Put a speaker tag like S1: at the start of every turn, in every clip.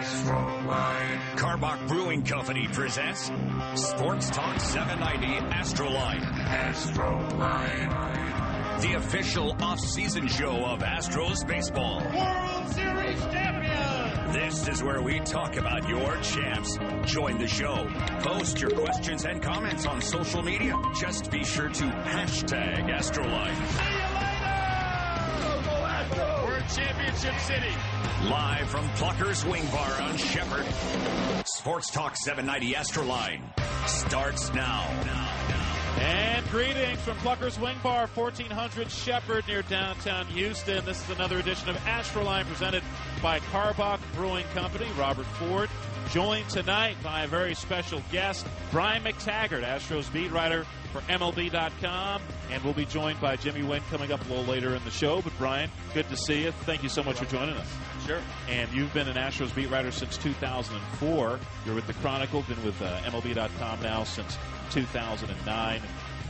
S1: Astroline. Karbach Brewing Company presents Sports Talk 790 Astroline. Astroline. The official off-season show of Astros baseball.
S2: World Series champion.
S1: This is where we talk about your champs. Join the show. Post your questions and comments on social media. Just be sure to hashtag Astroline.
S2: Championship City.
S1: Live from Plucker's Wing Bar on Shepherd. Sports Talk 790 Astroline starts now.
S3: And greetings from Plucker's Wing Bar, 1400 Shepherd near downtown Houston. This is another edition of Astroline presented by Karbach Brewing Company. Robert Ford joined tonight by a very special guest, Brian McTaggart, Astros beat writer for MLB.com. And we'll be joined by Jimmy Wynn coming up a little later in the show. But Brian, good to see you. Thank you so much for joining us.
S4: Sure.
S3: And you've been an Astros beat writer since 2004. You're with the Chronicle, been with uh, MLB.com now since 2009.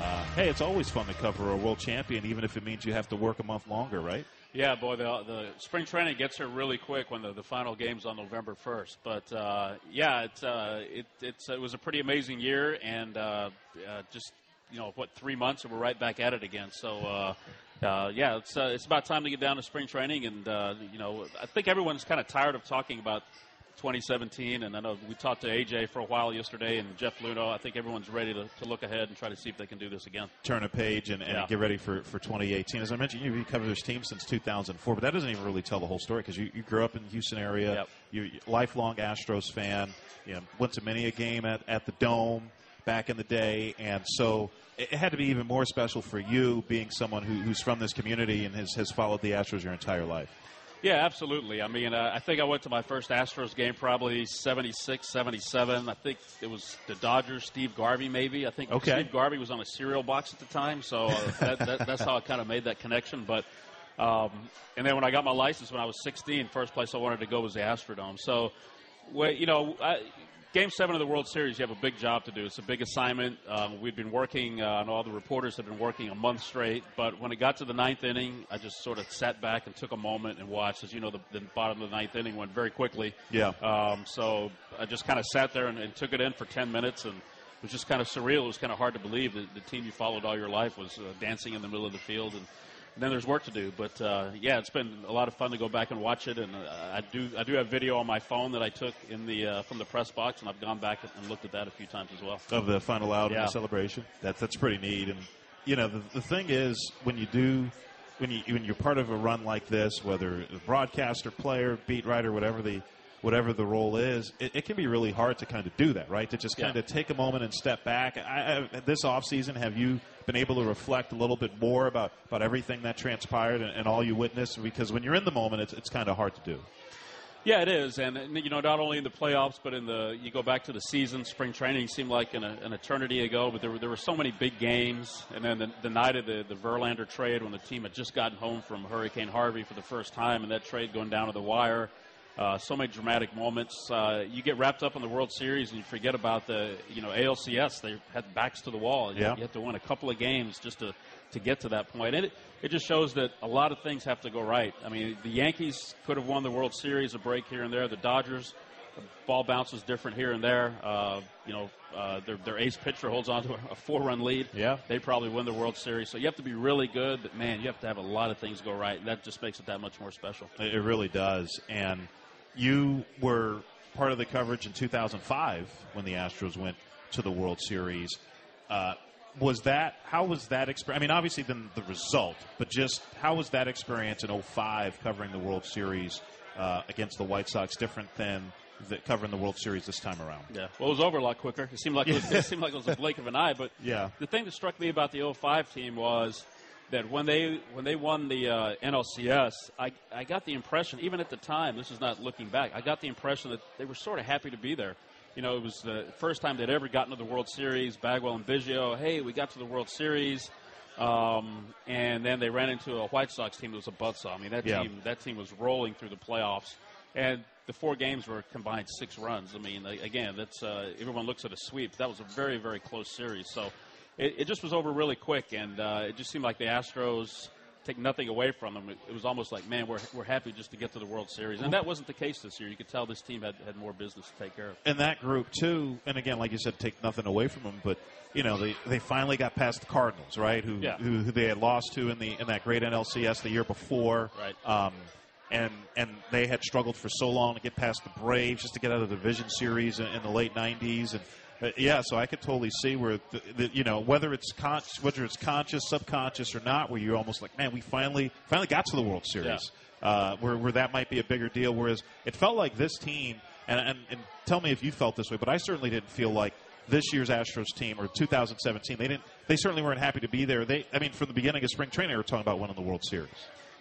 S3: Uh, hey, it's always fun to cover a world champion, even if it means you have to work a month longer, right?
S4: Yeah, boy, the, the spring training gets here really quick when the, the final game's on November 1st. But uh, yeah, it's, uh, it, it's, it was a pretty amazing year, and uh, uh, just you know what, three months, and we're right back at it again. So. Uh, uh, yeah, it's uh, it's about time to get down to spring training, and uh, you know I think everyone's kind of tired of talking about 2017. And I know we talked to AJ for a while yesterday, and Jeff Luhnow. I think everyone's ready to, to look ahead and try to see if they can do this again.
S3: Turn a page and, and
S4: Yeah.
S3: get ready for, for 2018. As I mentioned, you've covered this team since 2004, but that doesn't even really tell the whole story because you, you grew up in the Houston area.
S4: Yep.
S3: You're a lifelong Astros fan. You know, went to many a game at, at the Dome back in the day, and so it, it had to be even more special for you being someone who, who's from this community and has, has followed the Astros your entire life.
S4: Yeah, absolutely. I mean, uh, I think I went to my first Astros game probably 76, 77. I think it was the Dodgers, Steve Garvey, maybe. I think
S3: Okay.
S4: Steve Garvey was on a cereal box at the time, so uh, that, that, that's how I kind of made that connection. But um, and then when I got my license when I was 16, first place I wanted to go was the Astrodome. So, well, you know, I, Game seven of the World Series, you have a big job to do. It's a big assignment. Um, we've been working, uh, and all the reporters have been working a month straight. But when it got to the ninth inning, I just sort of sat back and took a moment and watched. As you know, the, the bottom of the ninth inning went very quickly.
S3: Yeah.
S4: Um, so I just kind of sat there and, and took it in for 10 minutes, and it was just kind of surreal. It was kind of hard to believe that the team you followed all your life was uh, dancing in the middle of the field, and then there's work to do. But uh, yeah, it's been a lot of fun to go back and watch it, and uh, I do I do have video on my phone that I took in the uh, from the press box, and I've gone back and looked at that a few times as well.
S3: of the final out and the celebration. That's that's pretty neat. And you know, the, the thing is, when you do, when you when you're part of a run like this, whether a broadcaster, player, beat writer, whatever the whatever the role is, it, it can be really hard to kind of do that, right? To just
S4: Yeah.
S3: kind of take a moment and step back. I, I, this off season, have you been able to reflect a little bit more about about everything that transpired and, and all you witnessed? Because when you're in the moment, it's it's kind of hard to do.
S4: Yeah, it is, and you know, not only in the playoffs, but in the you go back to the season, spring training seemed like an, an eternity ago. But there were there were so many big games, and then the, the night of the the Verlander trade, when the team had just gotten home from Hurricane Harvey for the first time, and that trade going down to the wire. Uh, so many dramatic moments. Uh, you get wrapped up in the World Series and you forget about the, you know, ALCS. They had backs to the wall. You,
S3: Yeah.
S4: you have to win a couple of games just to, to get to that point. And it, it just shows that a lot of things have to go right. I mean, the Yankees could have won the World Series, a break here and there. The Dodgers, the ball bounces different here and there. Uh, you know, uh, their, their ace pitcher holds on to a four run lead.
S3: Yeah.
S4: They probably win the World Series. So you have to be really good, but man, you have to have a lot of things go right. And that just makes it that much more special.
S3: It it really does. And you were part of the coverage in 2005 when the Astros went to the World Series. Uh, was that how was that experience? I mean, obviously then the result, but just how was that experience in 05 covering the World Series uh, against the White Sox different than the, covering the World Series this time around?
S4: Yeah. Well, it was over a lot quicker. It seemed like it, was, it seemed like it was a blink of an eye. But
S3: Yeah.
S4: the thing that struck me about the 05 team was that when they when they won the uh, NLCS, I I got the impression, even at the time, this is not looking back, I got the impression that they were sort of happy to be there. You know, it was the first time they'd ever gotten to the World Series. Bagwell and Biggio, hey, we got to the World Series. Um, and then they ran into a White Sox team that was a buzzsaw. I mean, that
S3: Yeah.
S4: team that team was rolling through the playoffs, and the four games were combined six runs. I mean, again, that's uh, everyone looks at a sweep. That was a very very close series. So it, it just was over really quick, and uh, it just seemed like the Astros take nothing away from them. It, it, was almost like, man, we're, we're happy just to get to the World Series. And that wasn't the case this year. You could tell this team had, had more business to take care of.
S3: And that group, too, and again, like you said, take nothing away from them, but, you know, they, they finally got past the Cardinals, right, who,
S4: yeah.
S3: who, who, they had lost to in, the, in that great NLCS the year before.
S4: Right.
S3: Um, and and they had struggled for so long to get past the Braves, just to get out of the division series in, in the late '90s, and yeah, so I could totally see where the, the, you know whether it's con- whether it's conscious, subconscious, or not, where you're almost like, man, we finally finally got to the World Series,
S4: yeah.
S3: uh, where where that might be a bigger deal. Whereas it felt like this team, and, and and tell me if you felt this way, but I certainly didn't feel like this year's Astros team or 2017. They didn't. They certainly weren't happy to be there. They, I mean, from the beginning of spring training, they were talking about winning the World Series.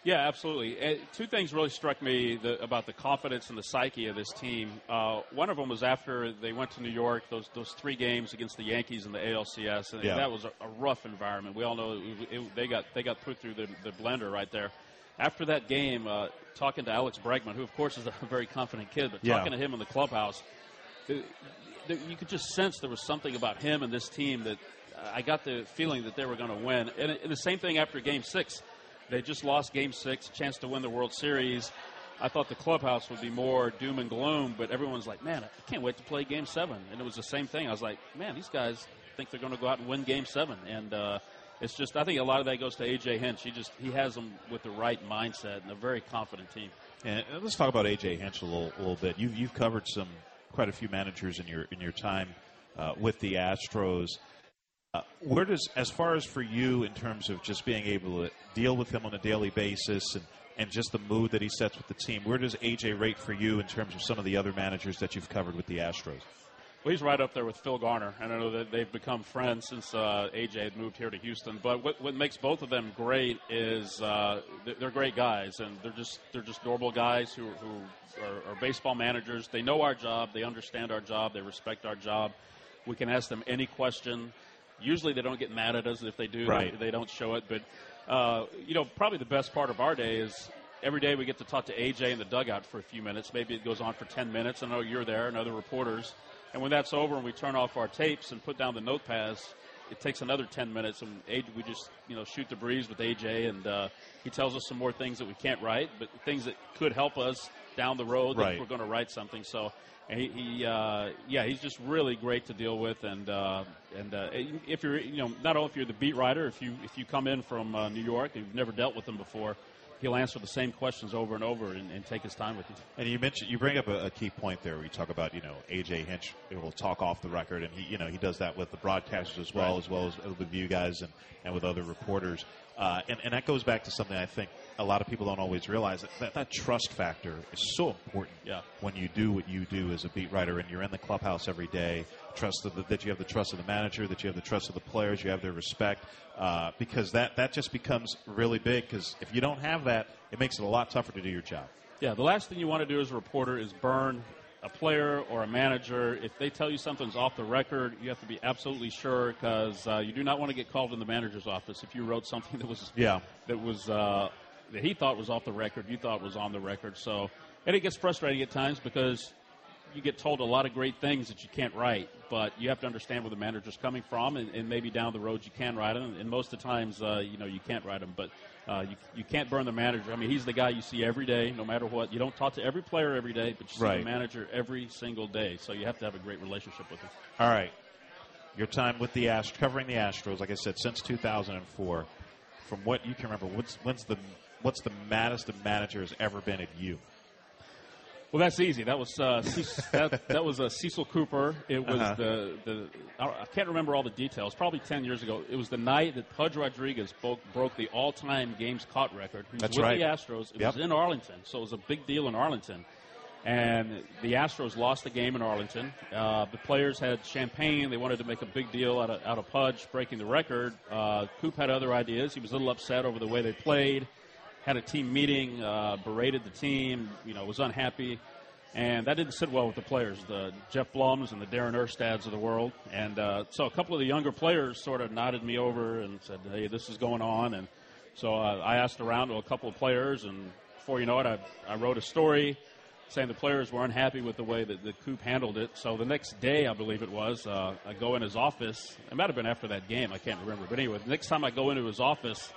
S4: Yeah, absolutely. Uh, two things really struck me the, about the confidence and the psyche of this team. Uh, one of them was after they went to New York, those those three games against the Yankees in the ALCS, and
S3: yeah.
S4: that was a, a, rough environment. We all know it, it, they got they got put through the, the blender right there. After that game, uh, talking to Alex Bregman, who of course is a very confident kid, but
S3: yeah.
S4: talking to him in the clubhouse, the, you could just sense there was something about him and this team that I got the feeling that they were going to win. And, and the same thing after Game Six they just lost Game Six, chance to win the World Series. I thought the clubhouse would be more doom and gloom, but everyone's like, "Man, I can't wait to play Game 7. And it was the same thing. I was like, "Man, these guys think they're going to go out and win Game 7." And uh, it's just, I think a lot of that goes to AJ Hinch. He just he has them with the right mindset and a very confident team.
S3: And let's talk about AJ Hinch a little, a little bit. You've you've covered some quite a few managers in your in your time uh, with the Astros. Uh, where does, as far as for you, in terms of just being able to deal with him on a daily basis and, and just the mood that he sets with the team, where does AJ rate for you in terms of some of the other managers that you've covered with the Astros?
S4: Well, he's right up there with Phil Garner, and I know that they've become friends since uh, AJ had moved here to Houston. But what, what makes both of them great is uh, they're great guys, and they're just they're just normal guys who, who are, are baseball managers. They know our job, they understand our job, they respect our job. We can ask them any question. Usually they don't get mad at us if they do.
S3: Right.
S4: They, they don't show it. But, uh, you know, probably the best part of our day is every day we get to talk to AJ in the dugout for a few minutes. Maybe it goes on for 10 minutes. I know you're there and other reporters. And when that's over and we turn off our tapes and put down the notepads, it takes another 10 minutes and we just, you know, shoot the breeze with AJ and uh, he tells us some more things that we can't write, but things that could help us down the road
S3: right.
S4: if we're going to write something. So he, he uh, yeah, he's just really great to deal with. And uh, and uh, if you're, you know, not only if you're the beat writer, if you if you come in from uh, New York and you've never dealt with him before, he'll answer the same questions over and over and, and take his time with you.
S3: And you mentioned you bring up a, a, key point there. where you talk about you know AJ Hinch will talk off the record, and he you know he does that with the broadcasters as well
S4: right.
S3: as well as with you guys and and with other reporters. Uh, and, and that goes back to something I think a lot of people don't always realize that, that that trust factor is so important.
S4: Yeah.
S3: When you do what you do as a beat writer and you're in the clubhouse every day, trust the, that you have the trust of the manager, that you have the trust of the players, you have their respect, uh, because that that just becomes really big. Because if you don't have that, it makes it a lot tougher to do your job.
S4: Yeah. The last thing you want to do as a reporter is burn a player or a manager, if they tell you something's off the record, you have to be absolutely sure because uh, you do not want to get called in the manager's office if you wrote something that was
S3: yeah
S4: that was uh, that he thought was off the record, you thought was on the record. So, and it gets frustrating at times because you get told a lot of great things that you can't write, but you have to understand where the manager's coming from, and, and maybe down the road you can write them. And most of the times, uh, you know, you can't write them, but uh, you you can't burn the manager. I mean, he's the guy you see every day, no matter what. You don't talk to every player every day, but you see
S3: right.
S4: the manager every single day. So you have to have a great relationship with him.
S3: All right, your time with the Astros, covering the Astros, like I said, since 2004. From what you can remember, what's when's the what's the maddest a manager has ever been at you?
S4: Well, that's easy. That was uh, that, that was uh, Cecil Cooper. It was
S3: Uh-huh.
S4: the the I can't remember all the details. Probably ten years ago. It was the night that Pudge Rodriguez broke, broke the all-time games caught record. He was
S3: That's
S4: with
S3: right.
S4: the Astros. It
S3: Yep.
S4: was in Arlington, so it was a big deal in Arlington. And the Astros lost the game in Arlington. Uh, the players had champagne. They wanted to make a big deal out of, out of Pudge breaking the record. Uh, Coop had other ideas. He was a little upset over the way they played had a team meeting, uh, berated the team, you know, was unhappy. And that didn't sit well with the players, the Geoff Blums and the Darin Erstads of the world. And uh, so a couple of the younger players sort of nodded me over and said, hey, this is going on. And so uh, I asked around to a couple of players, and before you know it, I, I wrote a story saying the players were unhappy with the way that the Coop handled it. So the next day, I believe it was, uh, I go in his office. It might have been after that game, I can't remember. But anyway, the next time I go into his office,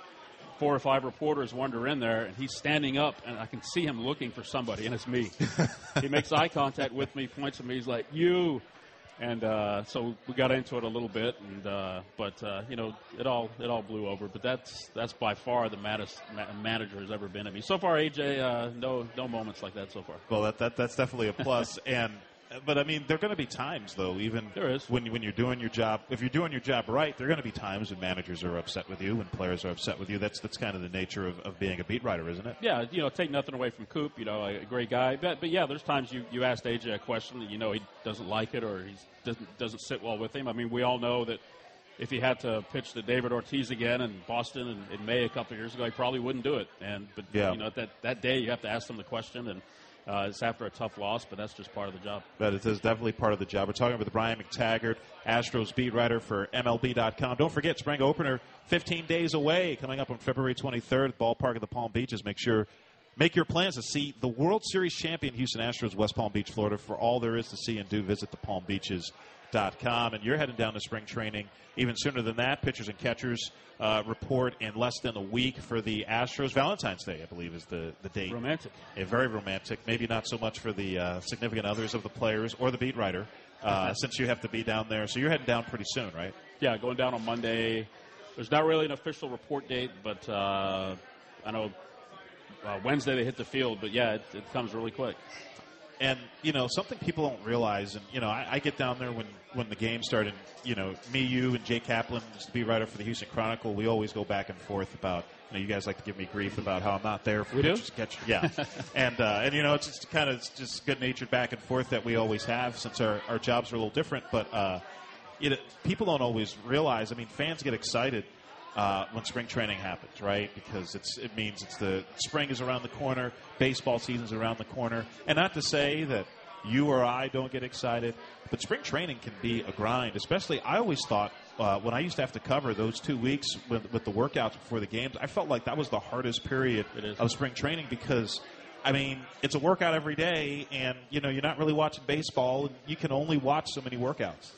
S4: four or five reporters wander in there, and he's standing up, and I can see him looking for somebody, and it's me. he makes eye contact with me, points at me, he's like, "You." And uh, so we got into it a little bit, and uh, but uh, you know it all it all blew over. But that's that's by far the maddest ma- manager has ever been to me so far. AJ, uh, no no moments like that so far.
S3: Well, that, that that's definitely a plus. and but I mean, there are going to be times though, even
S4: There is.
S3: when when you're doing your job. If you're doing your job right, there are going to be times when managers are upset with you, when players are upset with you. That's that's kind of the nature of, of being a beat writer, isn't it?
S4: Yeah, you know, take nothing away from Coop. You know, a great guy. But but yeah, there's times you you asked AJ a question that you know he doesn't like it or he doesn't doesn't sit well with him. I mean, we all know that if he had to pitch to David Ortiz again in Boston in, in May a couple of years ago, he probably wouldn't do it. And but
S3: Yeah.
S4: you know that that day you have to ask them the question and. Uh, it's after a tough loss, but that's just part of the job.
S3: It is definitely part of the job. We're talking with Brian McTaggart, Astros beat writer for MLB.com. Don't forget, spring opener 15 days away, coming up on February 23rd, ballpark of the Palm Beaches. Make sure, make your plans to see the World Series champion Houston Astros, West Palm Beach, Florida. For all there is to see and do, visit the Palm Beaches. Dot and you're heading down to spring training even sooner than that. Pitchers and catchers uh, report in less than a week for the Astros. Valentine's Day, I believe, is the, the date.
S4: Romantic.
S3: Yeah, very romantic. Maybe not so much for the uh, significant others of the players or the beat writer, uh, since you have to be down there. So you're heading down pretty soon, right?
S4: Yeah, going down on Monday. There's not really an official report date, but uh, I know uh, Wednesday they hit the field. But yeah, it, it comes really quick.
S3: And you know something people don't realize, and you know I, I get down there when when the game started. You know, me, you, and Jake Kaplan, who's the beat writer for the Houston Chronicle. We always go back and forth about. You know, you guys like to give me grief about how I'm not there for
S4: We do?
S3: pitchers catch. Yeah, and uh, and you know it's just kind of it's just good natured back and forth that we always have since our our jobs are a little different. But uh, you know, people don't always realize. I mean, fans get excited uh, when spring training happens, right? Because it's it means it's the spring is around the corner, baseball season's around the corner, and not to say that you or I don't get excited, but spring training can be a grind. Especially, I always thought uh, when I used to have to cover those two weeks with, with the workouts before the games, I felt like that was the hardest period of spring training because. I mean, it's a workout every day, and you know you're not really watching baseball. And you can only watch so many workouts.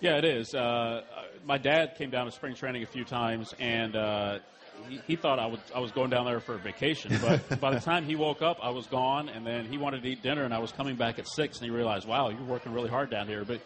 S4: Yeah, it is. Uh, my dad came down to spring training a few times, and uh, he, he thought I was I was going down there for a vacation. But by the time he woke up, I was gone, and then he wanted to eat dinner, and I was coming back at six, and he realized, wow, you're working really hard down here. But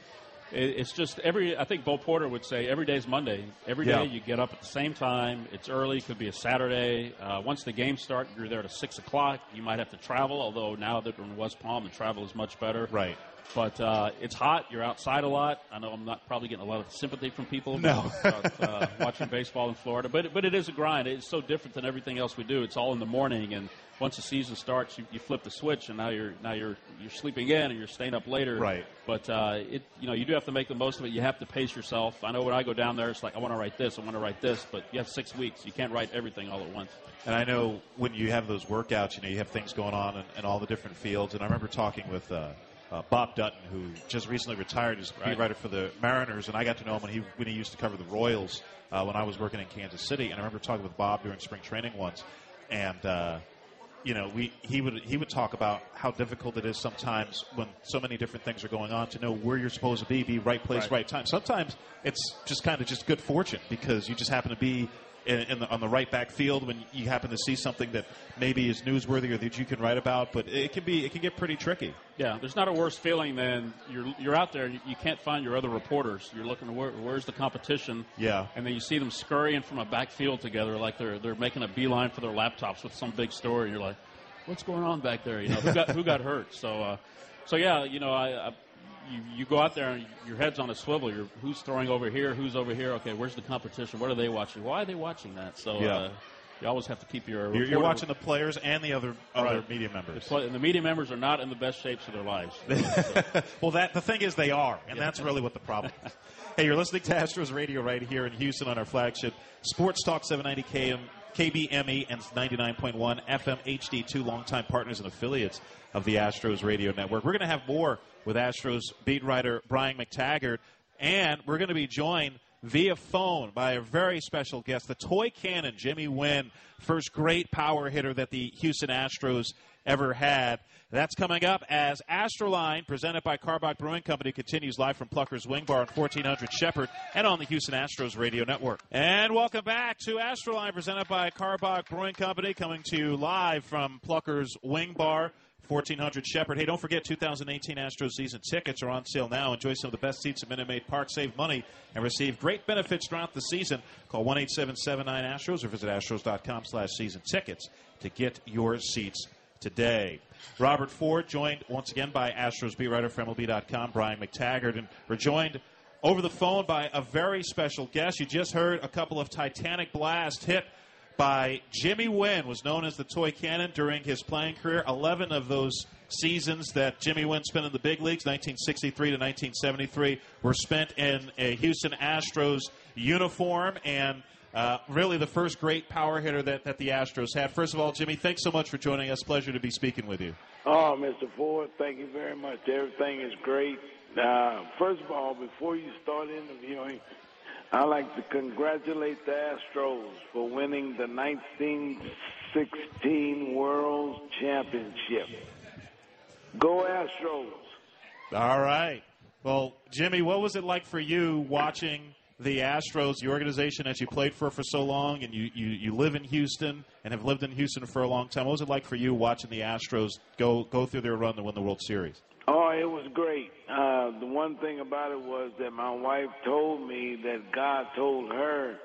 S4: it's just every. I think Bo Porter would say every day is Monday. Every day
S3: Yeah.
S4: you get up at the same time. It's early. Could be a Saturday. Uh, once the games start, you're there at six o'clock. You might have to travel, although now that we're in West Palm, the travel is much better.
S3: Right.
S4: But uh, it's hot. You're outside a lot. I know I'm not probably getting a lot of sympathy from people
S3: No.
S4: about uh, watching baseball in Florida, but but it is a grind. It's so different than everything else we do. It's all in the morning, and once the season starts, you, you flip the switch, and now you're now you're you're sleeping in, and you're staying up later.
S3: Right.
S4: But uh, it you know you do have to make the most of it. You have to pace yourself. I know when I go down there, it's like I want to write this, I want to write this, but you have six weeks. You can't write everything all at once.
S3: And I know when you have those workouts, you know, you have things going on in, in all the different fields. And I remember talking with uh, uh, Bob Dutton, who just recently retired as beat
S4: Right.
S3: writer for the Mariners, and I got to know him when he when he used to cover the Royals uh, when I was working in Kansas City. And I remember talking with Bob during spring training once, and. Uh, you know, we he would he would talk about how difficult it is sometimes when so many different things are going on to know where you're supposed to be, be right place, right,
S4: Right.
S3: time. Sometimes it's just kind of just good fortune because you just happen to be in, in the, on the right back field when you happen to see something that maybe is newsworthy or that you can write about. But it can be it can get pretty tricky.
S4: Yeah, there's not a worse feeling than you're you're out there you, you can't find your other reporters. You're looking where, where's the competition.
S3: Yeah.
S4: and then you see them scurrying from a backfield together like they're they're making a beeline for their laptops with some big story. You're like, what's going on back there? You know, who got who got hurt? So, uh, so yeah, you know, I. You, you go out there and your head's on a swivel. You're who's throwing over here, who's over here. Okay, where's the competition? What are they watching? Why are they watching that? So
S3: Yeah.
S4: uh, you always have to keep your.
S3: You're, you're watching the players and the other other
S4: Right.
S3: media
S4: the,
S3: members.
S4: play, the media members are not in the best shapes of their lives.
S3: well, that the thing is, they are, and that's really what the problem is. Hey, you're listening to Astros Radio right here in Houston on our flagship Sports Talk 790 KM, KBME and 99.1 FM HD, two longtime partners and affiliates of the Astros Radio Network. We're going to have more with Astros beat writer Brian McTaggart, and we're going to be joined via phone by a very special guest, the toy cannon, Jimmy Wynn, first great power hitter that the Houston Astros ever had. That's coming up as Astroline, presented by Karbach Brewing Company, continues live from Plucker's Wing Bar on 1400 Shepherd and on the Houston Astros radio network. And welcome back to Astroline, presented by Karbach Brewing Company, coming to you live from Plucker's Wing Bar. 1400 Shepherd. Hey, don't forget 2018 Astros season tickets are on sale now. Enjoy some of the best seats at Minute Maid Park. Save money and receive great benefits throughout the season. Call 1 877 Astros or visit Astros.com slash season tickets to get your seats today. Robert Ford joined once again by Astros beat writer for MLB.com, Brian McTaggart, and we're joined over the phone by a very special guest. You just heard a couple of Titanic blasts hit by Jimmy Wynn, was known as the toy cannon during his playing career. 11 of those seasons that Jimmy Wynn spent in the big leagues, 1963 to 1973, were spent in a Houston Astros uniform and uh, really the first great power hitter that, that the Astros had. First of all, Jimmy, thanks so much for joining us. Pleasure to be speaking with you.
S5: Oh, Mr. Ford, thank you very much. Everything is great. Uh, first of all, before you start interviewing, I'd like to congratulate the Astros for winning the 1916 World Championship. Go Astros.
S3: All right. Well, Jimmy, what was it like for you watching the Astros, the organization that you played for for so long, and you, you, you live in Houston and have lived in Houston for a long time. What was it like for you watching the Astros go go through their run to win the World Series?
S5: It was great. Uh, the one thing about it was that my wife told me that God told her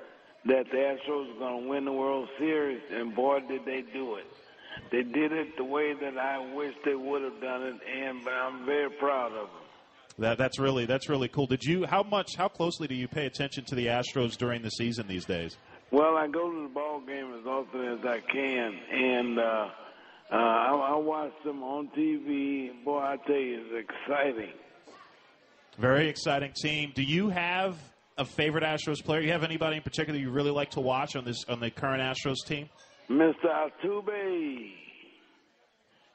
S5: that the Astros were going to win the World Series, and boy, did they do it. They did it the way that I wish they would have done it, and but I'm very proud of them.
S3: That, that's really that's really cool. Did you how much how closely do you pay attention to the Astros during the season these days?
S5: Well, I go to the ball game as often as I can, and uh, uh, I, I watch them on TV. Boy, I tell you, it's exciting.
S3: Very exciting team. Do you have a favorite Astros player? Do you have anybody in particular you really like to watch on this on the current Astros team?
S5: Mr. Altuve.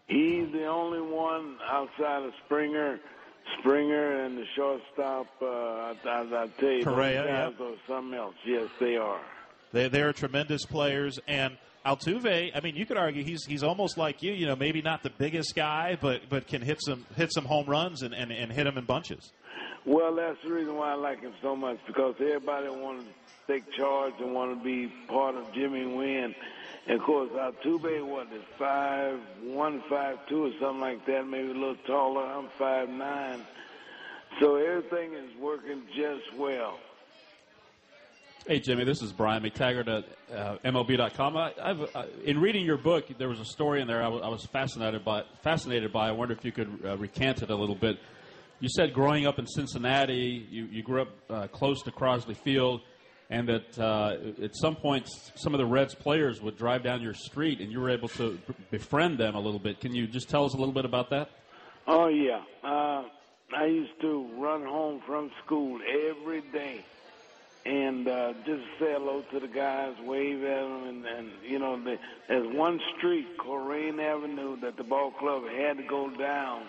S5: He's the only one outside of Springer Springer and the shortstop, uh, I, I, I tell you,
S3: Correa,
S5: guys yeah. are something else. Yes, they are.
S3: They they are tremendous players, and Altuve. I mean, you could argue he's he's almost like you. You know, maybe not the biggest guy, but but can hit some hit some home runs and and, and hit them in bunches.
S5: Well, that's the reason why I like him so much because everybody wants to take charge and want to be part of Jimmy Wynn. And of course, Altuve, what is five one, five two, or something like that, maybe a little taller. I'm five nine, so everything is working just well.
S4: Hey Jimmy, this is Brian McTaggart at uh, MLB.com. I, uh, in reading your book, there was a story in there I, w- I was fascinated by. Fascinated by. I wonder if you could uh, recant it a little bit. You said growing up in Cincinnati, you, you grew up uh, close to Crosley Field and that uh, at some point some of the Reds players would drive down your street and you were able to befriend them a little bit. Can you just tell us a little bit about that?
S5: Oh yeah, uh, I used to run home from school every day and uh, just say hello to the guys, wave at them, and, and you know, the, there's one street, Colerain Avenue, that the ball club had to go down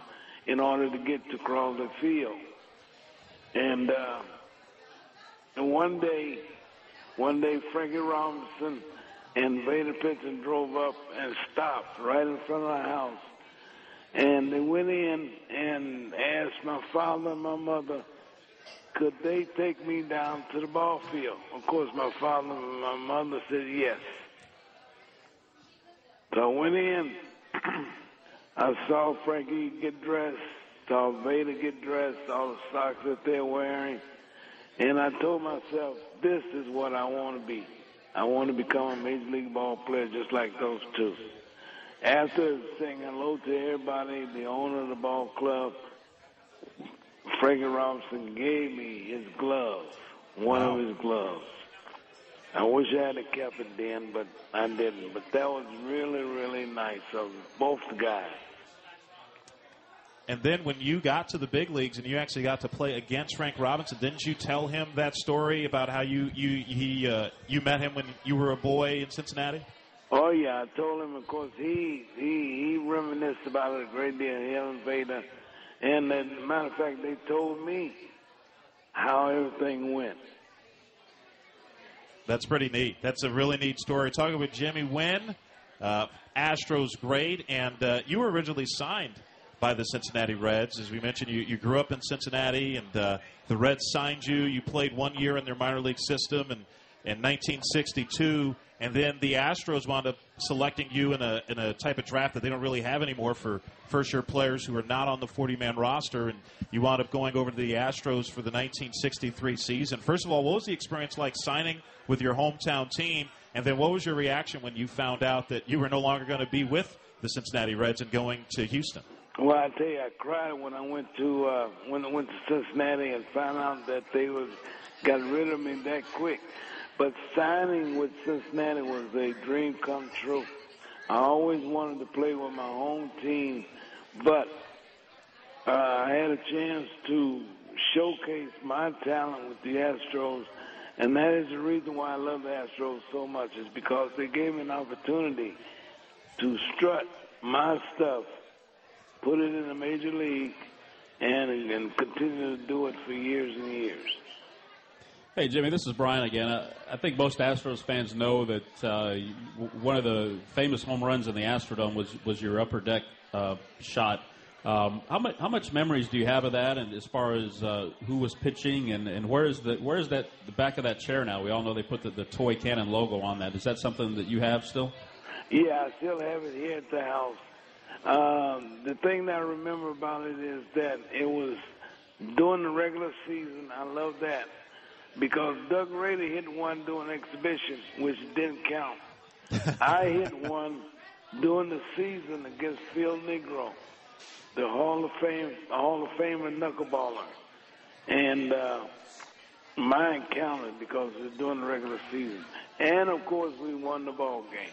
S5: in order to get to Crosley Field, and. Uh, and one day, one day Frankie Robinson and Vada Pinson drove up and stopped right in front of the house. And they went in and asked my father and my mother, could they take me down to the ball field? Of course, my father and my mother said yes. So I went in. I saw Frankie get dressed, saw Vada get dressed, all the socks that they're wearing. And I told myself, this is what I want to be. I want to become a major league ball player just like those two. After saying hello to everybody, the owner of the ball club, Frankie Robinson gave me his glove, one wow. of his gloves. I wish I had kept it then, but I didn't. But that was really, really nice of both guys.
S3: And then when you got to the big leagues and you actually got to play against Frank Robinson, didn't you tell him that story about how you you he uh, you met him when you were a boy in Cincinnati?
S5: Oh yeah, I told him. Of course, he he he reminisced about it a great deal. Helen Vada, and as a matter of fact, they told me how everything went.
S3: That's pretty neat. That's a really neat story. Talking with Jimmy Wynn uh, Astros great, and uh, you were originally signed by the Cincinnati Reds. As we mentioned, you, you grew up in Cincinnati, and uh, the Reds signed you. You played one year in their minor league system, and in 1962, and then the Astros wound up selecting you in a in a type of draft that they don't really have anymore for first year players who are not on the 40 man roster, and you wound up going over to the Astros for the 1963 season. First of all, what was the experience like signing with your hometown team, and then what was your reaction when you found out that you were no longer going to be with the Cincinnati Reds and going to Houston?
S5: Well, I tell you, I cried when I went to uh, when I went to Cincinnati and found out that they was got rid of me that quick. But signing with Cincinnati was a dream come true. I always wanted to play with my home team, but uh, I had a chance to showcase my talent with the Astros, and that is the reason why I love the Astros so much. Is because they gave me an opportunity to strut my stuff, put it in the major league, and and continue to do it for years and years.
S4: Hey, Jimmy, this is Brian again. I, think most Astros fans know that uh, one of the famous home runs in the Astrodome was, was your upper deck uh, shot. Um, how much how much memories do you have of that? And as far as uh, who was pitching and, and where is the where is that the back of that chair now? We all know they put the, the toy cannon logo on that. Is that something that you have still?
S5: Yeah, I still have it here at the house. Um, the thing that I remember about it is that it was during the regular season. I love that because Doug Raley hit one during exhibition, which didn't count. I hit one during the season against Phil Niekro, the Hall of Fame Hall of Famer knuckleballer, and uh, mine counted because it was during the regular season, and of course we won the ball game.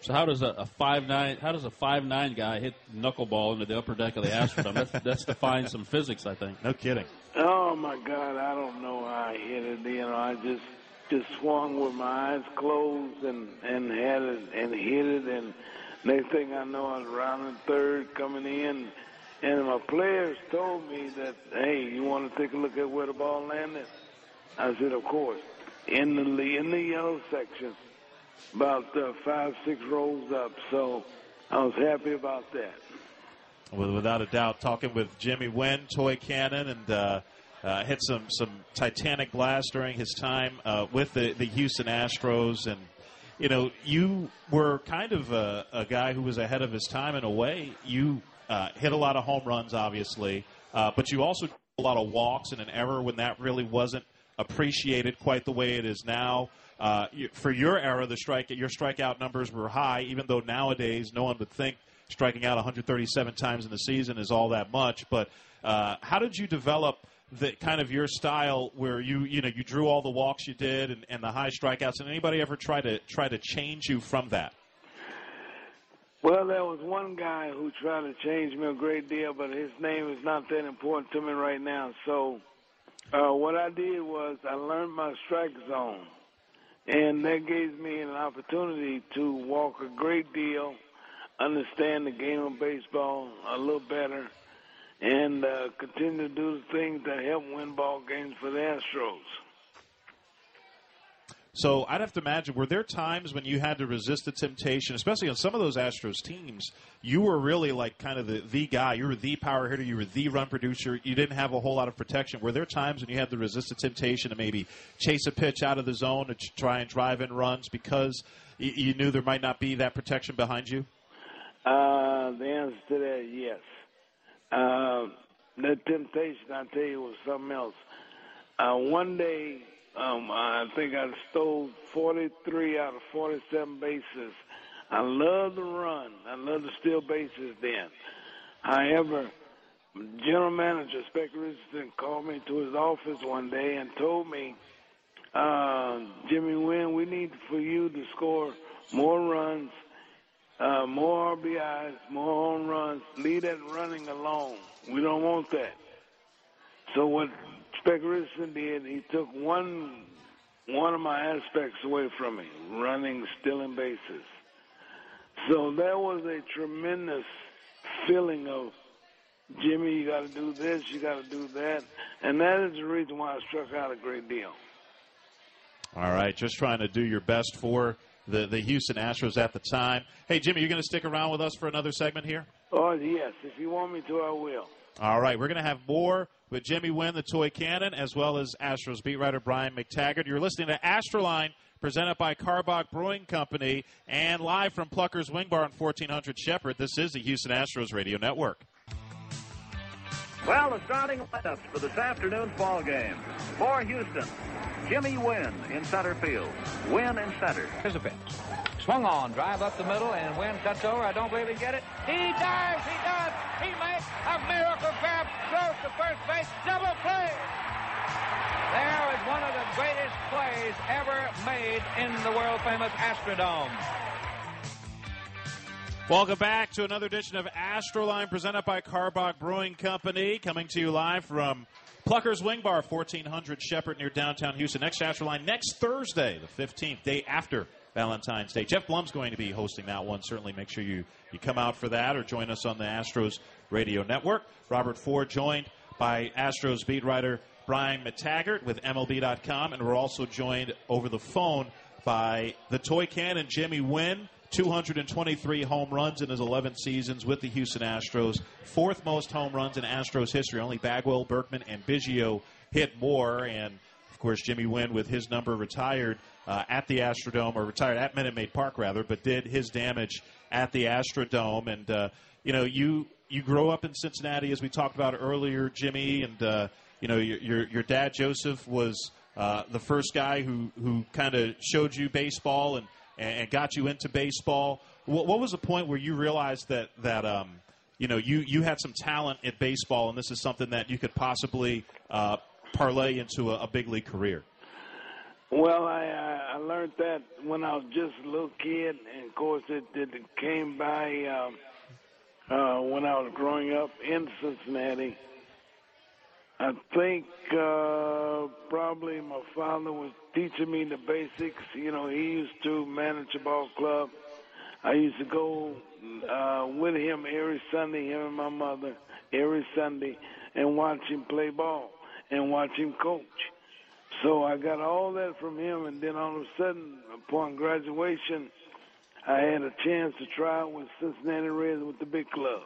S4: So how does a, a five nine how does a five nine guy hit knuckleball into the upper deck of the Astrodome? that's, that's defying some physics, I think.
S3: No kidding.
S5: Oh my God, I don't know how I hit it. You know, I just just swung with my eyes closed and and had it and hit it, and next thing I know, I was rounding third, coming in, and my players told me that, hey, you want to take a look at where the ball landed? I said, of course, in the in the yellow section, about uh, five six rows up. So I was happy about that
S3: without a doubt. Talking with Jimmy Wynn, toy cannon, and uh, uh, hit some some Titanic glass during his time uh, with the the Houston Astros, and you know you were kind of a, a guy who was ahead of his time in a way. You uh, hit a lot of home runs, obviously, uh, but you also a lot of walks in an era when that really wasn't appreciated quite the way it is now. Uh, for your era, the strike your strikeout numbers were high, even though nowadays no one would think striking out 137 times in the season is all that much. But uh, how did you develop the kind of your style where you you know you drew all the walks you did and, and the high strikeouts? And anybody ever try to try to change you from that?
S5: Well, there was one guy who tried to change me a great deal, but his name is not that important to me right now. So, uh, what I did was I learned my strike zone, and that gave me an opportunity to walk a great deal understand the game of baseball a little better and uh, continue to do the things that help win ball games for the Astros.
S3: So I'd have to imagine, were there times when you had to resist the temptation, especially on some of those Astros teams, you were really like kind of the, the guy. You were the power hitter. You were the run producer. You didn't have a whole lot of protection. Were there times when you had to resist the temptation to maybe chase a pitch out of the zone to try and drive in runs because you knew there might not be that protection behind you?
S5: Uh, the answer to that, yes. Uh, the temptation, I tell you, was something else. Uh, one day, um, I think I stole 43 out of 47 bases. I love to run. I love to steal bases then. However, general manager Spec Richardson called me to his office one day and told me, uh, Jimmy Wynn, we need for you to score more runs uh, more RBIs, more home runs. Leave that running alone. We don't want that. So what Richardson did, he took one one of my aspects away from me, running, stealing bases. So there was a tremendous feeling of Jimmy, you got to do this, you got to do that, and that is the reason why I struck out a great deal.
S3: All right, just trying to do your best for the, the Houston Astros at the time. Hey, Jimmy, you're going to stick around with us for another segment here?
S5: Oh, yes. If you want me to, I will.
S3: All right. We're going to have more with Jimmy Wynn, the toy cannon, as well as Astros beat writer Brian McTaggart. You're listening to Astroline, presented by Karbach Brewing Company, and live from Plucker's Wing Bar on 1400 Shepherd. This is the Houston Astros Radio Network.
S6: Well, the starting lineups for this afternoon's ball game. For Houston, Jimmy Wynn in center field. Wynn in center.
S7: Here's a pitch. Swung on, drive up the middle, and Wynn cuts over. I don't believe he get it. He dives, he does. He makes a miracle grab, throws to first base, double play. There is one of the greatest plays ever made in the world famous Astrodome.
S3: Welcome back to another edition of Astroline presented by Karbach Brewing Company, coming to you live from Plucker's Wing Bar, 1400 Shepherd near downtown Houston. Next Astroline next Thursday, the 15th, day after Valentine's Day. Geoff Blum's going to be hosting that one. Certainly make sure you, you come out for that or join us on the Astros Radio Network. Robert Ford joined by Astros beat writer Brian McTaggart with MLB.com, and we're also joined over the phone by the toy cannon Jimmy Wynn 223 home runs in his 11 seasons with the Houston Astros. Fourth most home runs in Astros history. Only Bagwell, Berkman, and Biggio hit more. And, of course, Jimmy Wynn, with his number retired uh, at the Astrodome, or retired at Minute Maid Park, rather, but did his damage at the Astrodome. And, uh, you know, you, you grow up in Cincinnati, as we talked about earlier, Jimmy, and, uh, you know, your, your, dad, Joseph, was uh, the first guy who, who kind of showed you baseball and – and, got you into baseball. What, what, was the point where you realized that that um, you know you you had some talent at baseball, and this is something that you could possibly uh, parlay into a, a, big league career?
S5: Well, I I learned that when I was just a little kid, and of course it, it came by um, uh, when I was growing up in Cincinnati. I think uh, probably my father was teaching me the basics. You know, he used to manage a ball club. I used to go uh, with him every Sunday, him and my mother, every Sunday, and watch him play ball and watch him coach. So I got all that from him, and then all of a sudden, upon graduation, I had a chance to try out with Cincinnati Reds with the big club.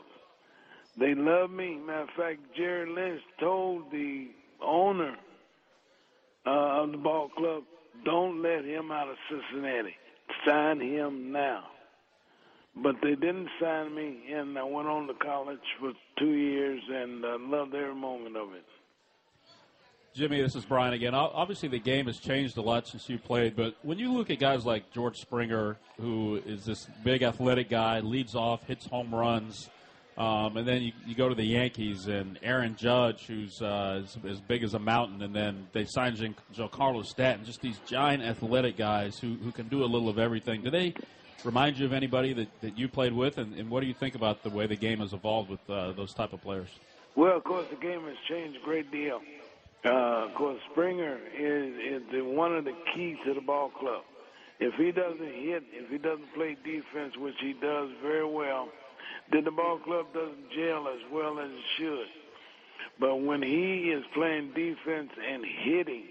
S5: They love me. Matter of fact, Jerry Lynch told the owner uh, of the ball club, don't let him out of Cincinnati. Sign him now. But they didn't sign me, and I went on to college for two years and uh, loved every moment of it.
S4: Jimmy, this is Brian again. Obviously, the game has changed a lot since you played, but when you look at guys like George Springer, who is this big athletic guy, leads off, hits home runs, um, and then you, you go to the Yankees and Aaron Judge, who's uh, as, as big as a mountain, and then they signed Giancarlo Stanton. Just these giant athletic guys who, who can do a little of everything. Do they remind you of anybody that, that you played with, and, and what do you think about the way the game has evolved with uh, those type of players?
S5: Well, of course, the game has changed a great deal. Uh, of course, Springer is, is the, one of the keys to the ball club. If he doesn't hit, if he doesn't play defense, which he does very well – then the ball club doesn't gel as well as it should. But when he is playing defense and hitting,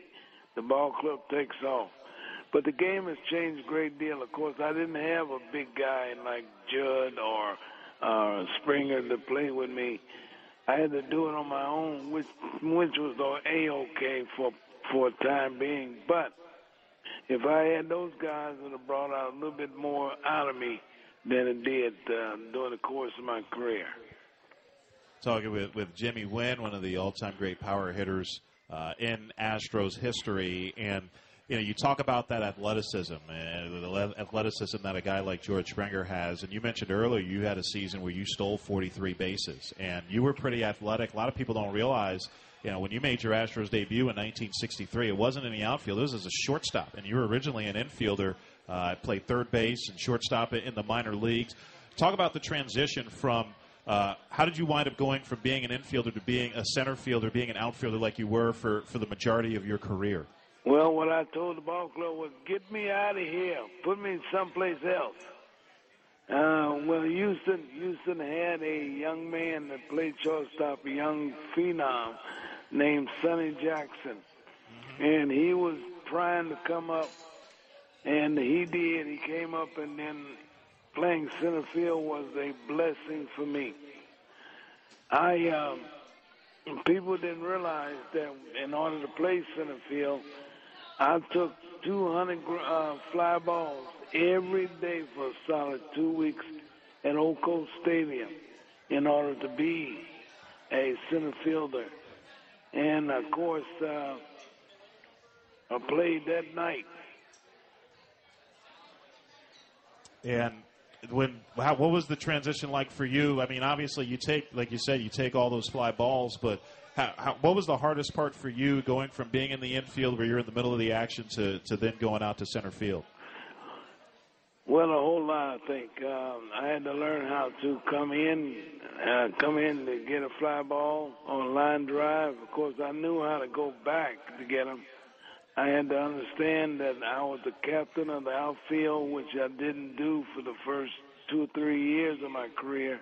S5: the ball club takes off. But the game has changed a great deal. Of course, I didn't have a big guy like Judd or uh, Springer to play with me. I had to do it on my own, which which was a okay for for a time being. But if I had those guys, would have brought out a little bit more out of me than it did uh, during the course of my career.
S3: Talking with, with Jimmy Wynn, one of the all-time great power hitters uh, in Astros history, and you know you talk about that athleticism and the athleticism that a guy like George Springer has. And you mentioned earlier you had a season where you stole 43 bases, and you were pretty athletic. A lot of people don't realize you know, when you made your Astros debut in 1963, it wasn't in the outfield. It was as a shortstop, and you were originally an infielder uh, played third base and shortstop in the minor leagues. Talk about the transition from uh, how did you wind up going from being an infielder to being a center fielder, being an outfielder like you were for, for the majority of your career?
S5: Well, what I told the ball club was, get me out of here. Put me someplace else. Uh, well, Houston, Houston had a young man that played shortstop, a young phenom named Sonny Jackson. Mm-hmm. And he was trying to come up and he did. He came up, and then playing center field was a blessing for me. I um, people didn't realize that in order to play center field, I took 200 uh, fly balls every day for a solid two weeks at Old Colt Stadium in order to be a center fielder. And of course, uh, I played that night.
S3: And when how, what was the transition like for you? I mean, obviously you take, like you said, you take all those fly balls, but how, how, what was the hardest part for you going from being in the infield where you're in the middle of the action to, to then going out to center field?
S5: Well, a whole lot, I think. Um, I had to learn how to come in, uh, come in to get a fly ball on line drive. Of course, I knew how to go back to get them. I had to understand that I was the captain of the outfield, which I didn't do for the first two or three years of my career.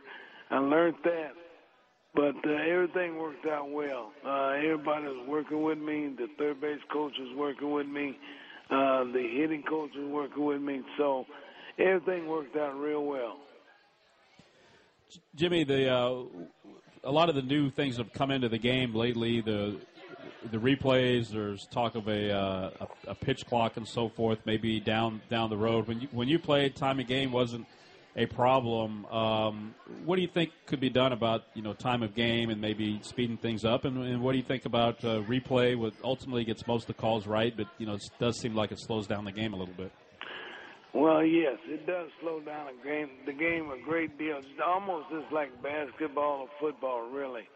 S5: I learned that, but uh, everything worked out well. Uh, everybody was working with me. The third base coach was working with me. Uh, the hitting coach was working with me. So everything worked out real well.
S8: Jimmy, the uh, a lot of the new things have come into the game lately. The the replays. There's talk of a, uh, a, a pitch clock and so forth. Maybe down down the road. When you when you played, time of game wasn't a problem. Um, what do you think could be done about you know time of game and maybe speeding things up? And, and what do you think about uh, replay? What ultimately gets most of the calls right, but you know it does seem like it slows down the game a little bit.
S5: Well, yes, it does slow down a game, the game a great deal. It's almost just like basketball or football, really.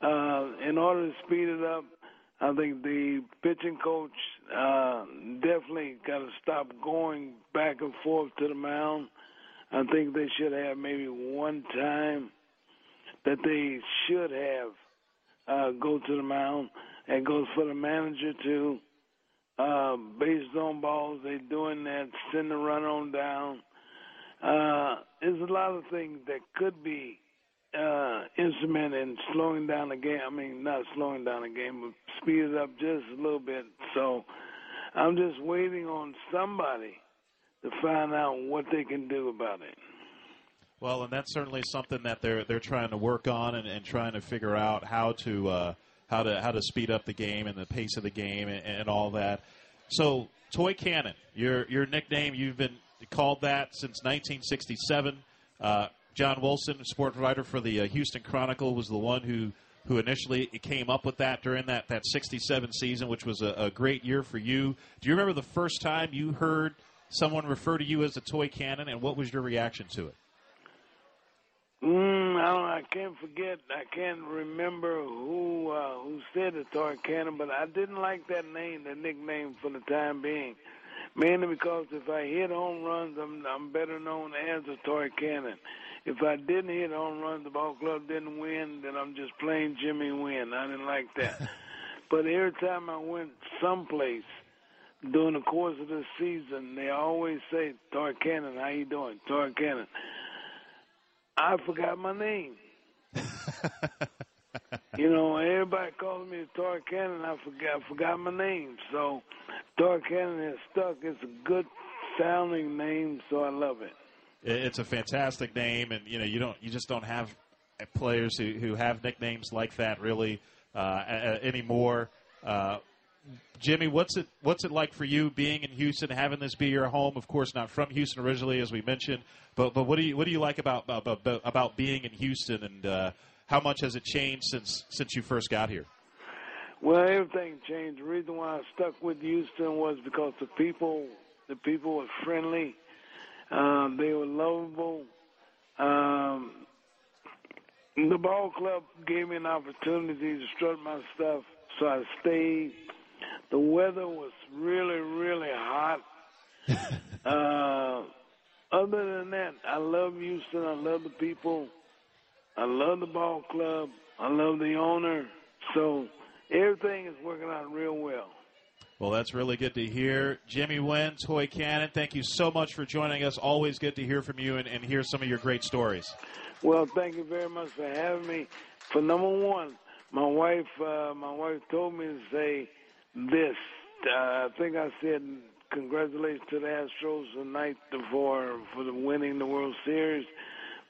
S5: Uh, in order to speed it up, I think the pitching coach uh, definitely got to stop going back and forth to the mound. I think they should have maybe one time that they should have uh, go to the mound. It goes for the manager to uh, based on balls. They're doing that. Send the run on down. Uh, there's a lot of things that could be uh, instrument in slowing down the game. I mean, not slowing down the game, but speed it up just a little bit. So I'm just waiting on somebody to find out what they can do about it.
S3: Well, and that's certainly something that they're they're trying to work on and, and trying to figure out how to uh, how to how to speed up the game and the pace of the game and, and all that. So, Toy Cannon, your your nickname, you've been called that since 1967. Uh, John Wilson, sports writer for the uh, Houston Chronicle, was the one who who initially came up with that during that that 67 season, which was a, a great year for you. Do you remember the first time you heard someone refer to you as a toy cannon, and what was your reaction to it?
S5: Mm, I, I can't forget. I can't remember who uh, who said the toy cannon, but I didn't like that name, the nickname, for the time being. Mainly because if I hit home runs, I'm I'm better known as a toy cannon. If I didn't hit home runs, the ball club didn't win, then I'm just plain Jimmy Wynn. I didn't like that. but every time I went someplace during the course of the season, they always say, Toy Cannon, how you doing? Toy Cannon. I forgot my name. you know, everybody calls me Toy Cannon. I forgot, I forgot my name. So Toy Cannon has stuck. It's a good sounding name, so I love it.
S3: It's a fantastic name, and you know you don't you just don't have players who, who have nicknames like that really uh, anymore. Uh, Jimmy, what's it what's it like for you being in Houston, having this be your home? Of course, not from Houston originally, as we mentioned, but but what do you what do you like about about, about being in Houston, and uh, how much has it changed since since you first got here?
S5: Well, everything changed. The reason why I stuck with Houston was because the people the people were friendly um, they were lovable. Um, the ball club gave me an opportunity to strut my stuff, so I stayed. The weather was really, really hot. uh, other than that, I love Houston. I love the people. I love the ball club. I love the owner. So everything is working out real well.
S3: Well, that's really good to hear. Jimmy Wynn, Toy Cannon, thank you so much for joining us. Always good to hear from you and, and hear some of your great stories.
S5: Well, thank you very much for having me. For number one, my wife, uh, my wife told me to say this. Uh, I think I said congratulations to the Astros tonight for for the winning the World Series.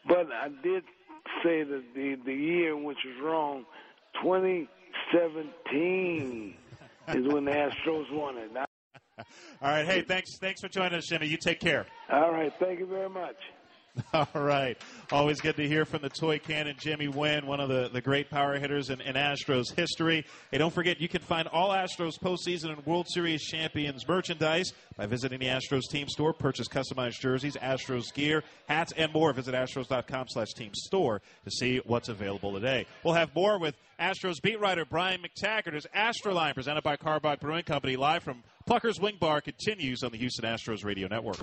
S5: But I did say that the the year which was wrong, 2017 is when the Astros won it.
S3: All right. Hey, thanks. Thanks for joining us, Jimmy. You take care.
S5: All right. Thank you very much.
S3: All right. Always good to hear from the toy cannon, Jimmy Wynn, one of the, the great power hitters in, in Astros history. Hey, don't forget, you can find all Astros postseason and World Series champions merchandise by visiting the Astros team store. Purchase customized jerseys, Astros gear, hats, and more. Visit astros.com slash team store to see what's available today. We'll have more with Astros beat writer Brian McTaggart as Astroline, presented by Karbach Brewing Company, live from Plucker's Wing Bar, continues on the Houston Astros Radio Network.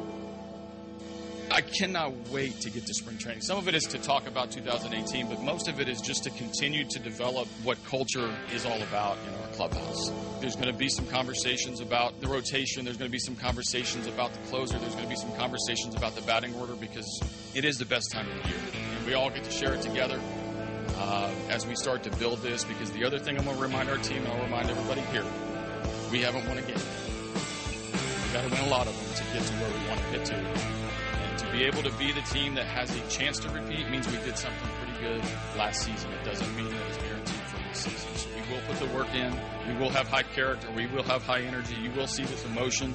S2: I cannot wait to get to spring training. Some of it is to talk about 2018, but most of it is just to continue to develop what culture is all about in our clubhouse. There's going to be some conversations about the rotation. There's going to be some conversations about the closer. There's going to be some conversations about the batting order because it is the best time of the year. And we all get to share it together uh, as we start to build this because the other thing I'm going to remind our team and I'll remind everybody here we haven't won a game. We've got to win a lot of them to get to where we want to get to be able to be the team that has a chance to repeat means we did something pretty good last season. It doesn't mean that it's guaranteed for this season. So we will put the work in. We will have high character. We will have high energy. You will see this emotion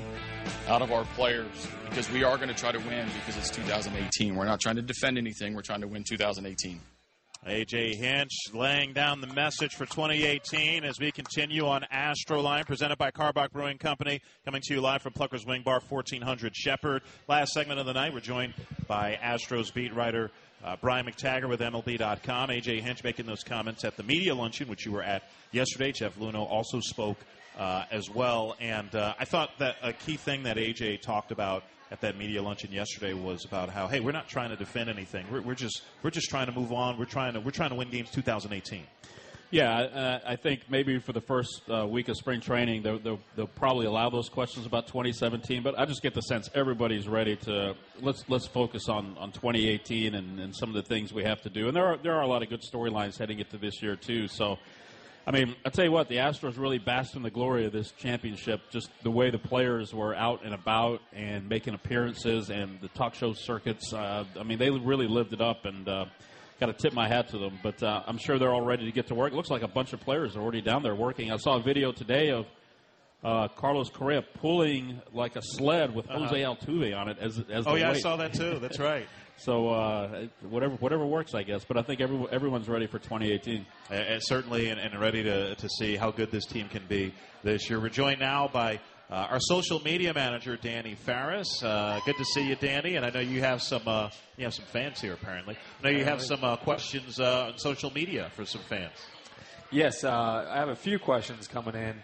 S2: out of our players because we are going to try to win because it's 2018. We're not trying to defend anything. We're trying to win 2018.
S3: AJ Hinch laying down the message for 2018 as we continue on Astroline, presented by Karbach Brewing Company, coming to you live from Plucker's Wing Bar, 1400 Shepherd. Last segment of the night, we're joined by Astros beat writer uh, Brian McTaggart with MLB.com. AJ Hinch making those comments at the media luncheon, which you were at yesterday. Jeff Luhnow also spoke uh, as well. And uh, I thought that a key thing that AJ talked about at that media luncheon yesterday was about how hey we're not trying to defend anything we're, we're just we're just trying to move on we're trying to we're trying to win games 2018
S4: yeah, uh, I think maybe for the first uh, week of spring training, they'll, they'll, they'll, probably allow those questions about 2017. But I just get the sense everybody's ready to let's let's focus on, on 2018 and, and some of the things we have to do. And there are there are a lot of good storylines heading into this year too. So I mean, I tell you what, the Astros really basked in the glory of this championship. Just the way the players were out and about and making appearances, and the talk show circuits. Uh, I mean, they really lived it up, and uh, got to tip my hat to them. But uh, I'm sure they're all ready to get to work. It looks like a bunch of players are already down there working. I saw a video today of uh, Carlos Correa pulling like a sled with uh-huh. Jose Altuve on it as as.
S3: Oh yeah. I saw that too. That's right.
S4: So uh, whatever whatever works, I guess. But I think every, everyone's ready for 2018.
S3: Uh, certainly, and, and, ready to, to see how good this team can be this year. We're joined now by uh, our social media manager, Danny Farris. Uh, good to see you, Danny. And I know you have some uh, you have some fans here. Apparently, I know you have some uh, questions on social media for some fans.
S9: Yes, I have a few questions coming in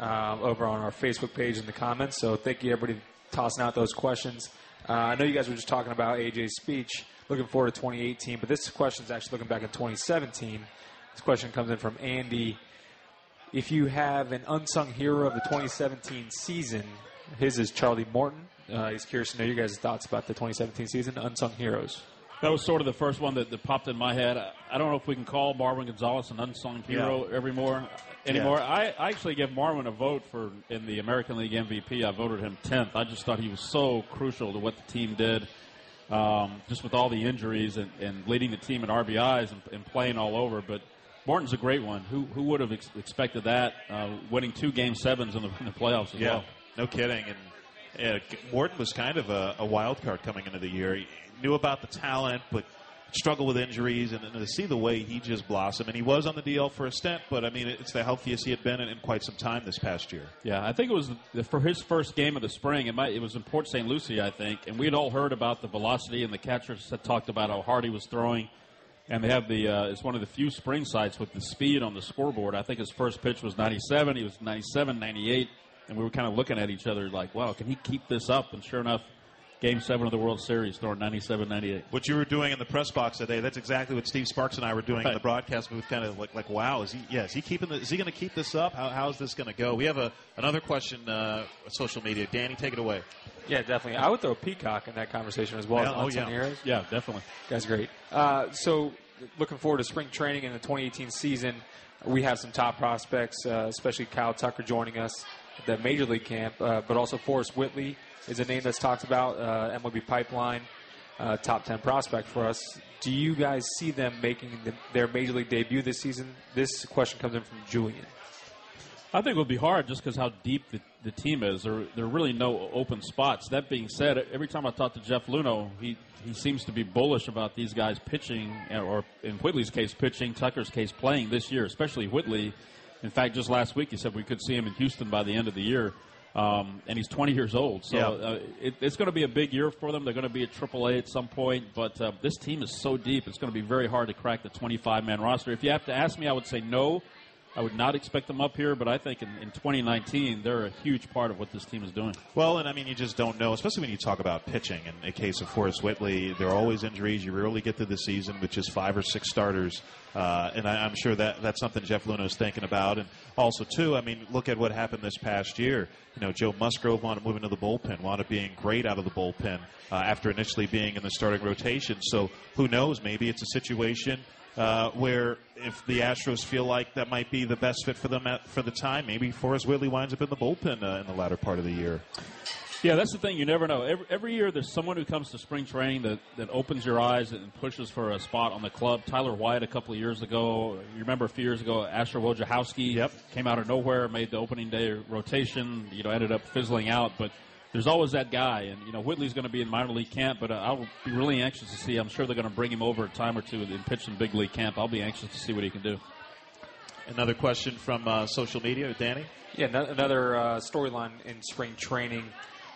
S9: over on our Facebook page in the comments. So thank you, everybody, tossing out those questions. Uh, I know you guys were just talking about AJ's speech, looking forward to 2018, but this question is actually looking back in 2017. This question comes in from Andy. If you have an unsung hero of the 2017 season, his is Charlie Morton. Uh, he's curious to know your guys' thoughts about the 2017 season, unsung heroes.
S4: That was sort of the first one that, that popped in my head. I, I, don't know if we can call Marwin Gonzalez an unsung hero yeah. every more anymore. Yeah. I, I actually give Marwin a vote for in the American League MVP. I voted him tenth. I just thought he was so crucial to what the team did, um, just with all the injuries and, and leading the team in RBIs and, and, playing all over. But Morton's a great one. Who who would have ex- expected that? Uh, winning two game sevens in the, in the playoffs as
S3: yeah,
S4: well.
S3: No kidding. And yeah, Morton was kind of a, a wild card coming into the year. Knew about the talent, but struggle with injuries, and, and, to see the way he just blossomed. And he was on the DL for a stint, but I mean, it's the healthiest he had been in, in quite some time this past year.
S4: Yeah, I think it was the, for his first game of the spring. It, might, it was in Port St. Lucie, I think, and we had all heard about the velocity, and the catchers had talked about how hard he was throwing. And they have the uh, it's one of the few spring sites with the speed on the scoreboard. I think his first pitch was 97. He was 97, 98, and we were kind of looking at each other like, "Wow, can he keep this up?" And sure enough, Game seven of the World Series, throwing 97 98.
S3: What you were doing in the press box today, that's exactly what Steve Sparks and I were doing right. in the broadcast booth. Kind of like, like wow, is he, yeah, is he keeping the, is he going to keep this up? How, how's this going to go? We have a, another question, uh, social media. Danny, take it away.
S9: Yeah, definitely. I would throw Peacock in that conversation as well.
S3: oh, yeah.
S9: Heroes.
S4: Yeah, definitely.
S9: That's great. Uh, so, looking forward to spring training in the 2018 season. We have some top prospects, uh, especially Kyle Tucker joining us the Major League camp, uh, but also Forrest Whitley is a name that's talked about. Uh, MLB Pipeline, uh, top 10 prospect for us. Do you guys see them making the, their Major League debut this season? This question comes in from Julian.
S4: I think it would be hard just because how deep the, the team is. There, there are really no open spots. That being said, every time I talk to Jeff Luhnow, he, he seems to be bullish about these guys pitching, or in Whitley's case, pitching, Tucker's case, playing this year, especially Whitley. In fact, just last week he said we could see him in Houston by the end of the year. Um, and he's 20 years old, so
S3: Yeah.
S4: uh, it, it's going to be a big year for them. They're going to be at AAA at some point, but uh, this team is so deep; it's going to be very hard to crack the 25-man roster. If you have to ask me, I would say no. I would not expect them up here, but I think in, in 2019 they're a huge part of what this team is doing.
S3: Well, and I mean, you just don't know, especially when you talk about pitching. In the case of Forrest Whitley, there are always injuries. You rarely get through the season with just five or six starters, uh, and I, I'm sure that that's something Jeff Luhnow is thinking about. And also, too, I mean, look at what happened this past year. You know, Joe Musgrove wound up moving to the bullpen, wound up being great out of the bullpen uh, after initially being in the starting rotation. So who knows? Maybe it's a situation uh, where if the Astros feel like that might be the best fit for them at, for the time, maybe Forrest Whitley winds up in the bullpen uh, in the latter part of the year.
S4: Yeah, that's the thing. You never know. Every, every year, there's someone who comes to spring training that, that opens your eyes and pushes for a spot on the club. Tyler White, a couple of years ago, you remember a few years ago, Asher Wojciechowski
S3: yep.
S4: came out of nowhere, made the opening day rotation. You know, ended up fizzling out, but there's always that guy. And you know, Whitley's going to be in minor league camp, but uh, I'll be really anxious to see. I'm sure they're going to bring him over a time or two and pitch some big league camp. I'll be anxious to see what he can do.
S3: Another question from uh, social media, Danny.
S9: Yeah, no- another uh, storyline in spring training.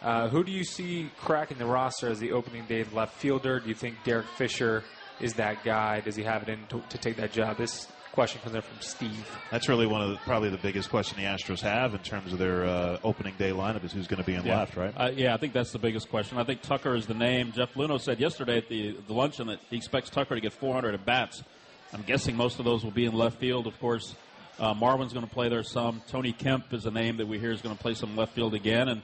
S9: Uh, who do you see cracking the roster as the opening day left fielder? Do you think Derek Fisher is that guy? Does he have it in to, to take that job? This question comes in from Steve.
S3: That's really one of the, probably the biggest question the Astros have in terms of their uh, opening day lineup is who's going to be in
S4: Yeah.
S3: left, right?
S4: Uh, yeah, I think that's the biggest question. I think Tucker is the name. Jeff Luhnow said yesterday at the, the luncheon that he expects Tucker to get 400 at bats. I'm guessing most of those will be in left field, of course. Uh, Marwin's going to play there some. Tony Kemp is a name that we hear is going to play some left field again. And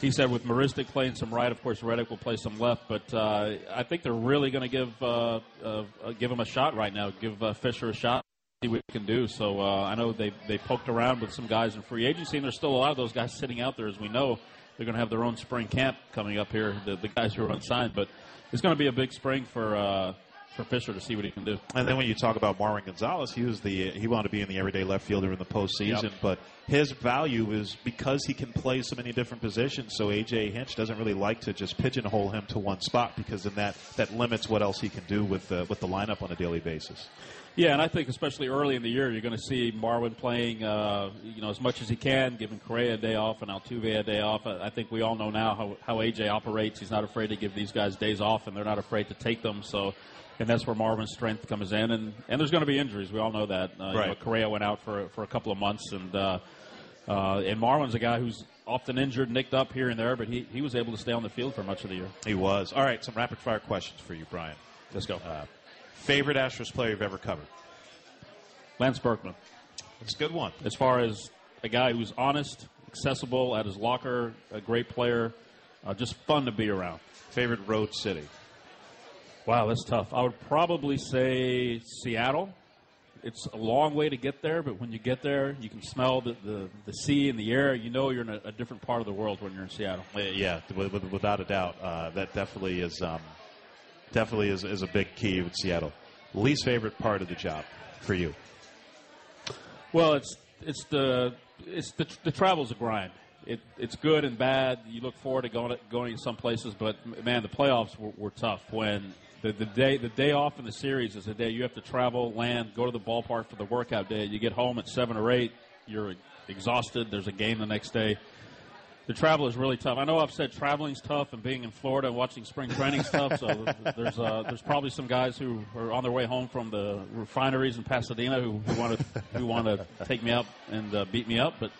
S4: he said with Marisnick playing some right, of course Reddick will play some left. But uh, I think they're really going to give uh, uh, uh, give him a shot right now. Give uh, Fisher a shot. See what he can do. So uh, I know they they poked around with some guys in free agency, and there's still a lot of those guys sitting out there, as we know. They're going to have their own spring camp coming up here. The, the guys who are unsigned, but it's going to be a big spring for uh, for Fisher to see what he can do.
S3: And then when you talk about Marwin Gonzalez, he was the he wanted to be in the everyday left fielder in the postseason,
S4: Yep.
S3: but his value is because he can play so many different positions. So AJ Hinch doesn't really like to just pigeonhole him to one spot because then that that limits what else he can do with the, with the lineup on a daily basis.
S4: Yeah, and I think especially early in the year, you're going to see Marwin playing, uh, you know, as much as he can, giving Correa a day off and Altuve a day off. I think we all know now how, how AJ operates. He's not afraid to give these guys days off, and they're not afraid to take them. So, and that's where Marwin's strength comes in. And and there's going to be injuries. We all know that. Uh, you know, Correa went out for for a couple of months, and uh, uh, and Marwin's a guy who's often injured, nicked up here and there, but he he was able to stay on the field for much of the year.
S3: He was. All right, some rapid fire questions for you, Brian.
S4: Let's go.
S3: Uh, favorite Astros player you've ever covered?
S4: Lance Berkman.
S3: That's a good one.
S4: As far as a guy who's honest, accessible at his locker, a great player, uh, just fun to be around.
S3: Favorite road city?
S4: Wow, that's tough. I would probably say Seattle. It's a long way to get there, but when you get there, you can smell the, the, the sea and the air. You know you're in a, a different part of the world when you're in Seattle.
S3: Yeah, with, with, without a doubt, uh, that definitely is um, definitely is, is a big key with Seattle. Least favorite part of the job for you?
S4: Well, it's it's the it's the the travel's a grind. It it's good and bad. You look forward to going to, going to some places, but man, the playoffs were, were tough. When the, the day the day off in the series is the day you have to travel, land, go to the ballpark for the workout day. You get home at seven or eight. You're exhausted. There's a game the next day. The travel is really tough. I know I've said traveling's tough and being in Florida and watching spring training stuff. So there's uh, there's probably some guys who are on their way home from the refineries in Pasadena who, who want to who want to take me up and uh, beat me up. But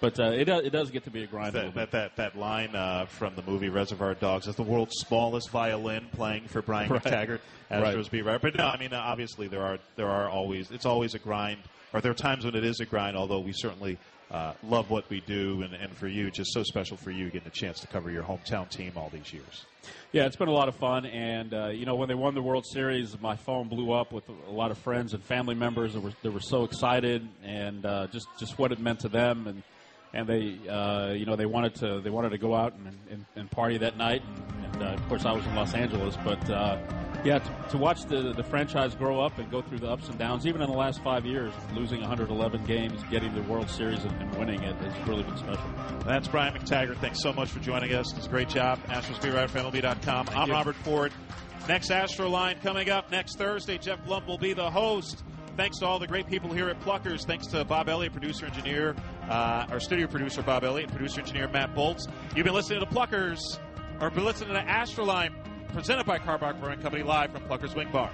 S4: but uh, it does, it does get to be a grind.
S3: That,
S4: bit.
S3: that, that, that line uh, from the movie Reservoir Dogs is the world's smallest violin playing for Brian
S4: Right.
S3: McTaggart, Astros
S4: Right.
S3: beat writer. But no, I mean, obviously there are there are always it's always a grind, or there are times when it is a grind. Although we certainly uh, love what we do, and, and for you, just so special for you getting a chance to cover your hometown team all these years.
S4: Yeah, it's been a lot of fun, and uh, you know when they won the World Series, my phone blew up with a lot of friends and family members that were that were so excited, and uh, just just what it meant to them, and and they uh, you know they wanted to they wanted to go out and, and, and party that night. And, and uh, of course, I was in Los Angeles, but uh, yeah, to, to watch the the franchise grow up and go through the ups and downs, even in the last five years, losing 111 games, getting the World Series, and, and winning it has really been special.
S3: That's Brian McTaggart. Thanks so much for joining us. It's a great job. Astros Beat Writer for MLB.com. I'm
S4: you.
S3: Robert Ford. Next Astroline coming up next Thursday. Geoff Blum will be the host. Thanks to all the great people here at Pluckers. Thanks to Bob Elliott, producer engineer, uh, our studio producer Bob Elliott, producer engineer Matt Bolts. You've been listening to Pluckers, or been listening to Astroline, presented by Karbach Brewing Company, live from Pluckers Wing Bar.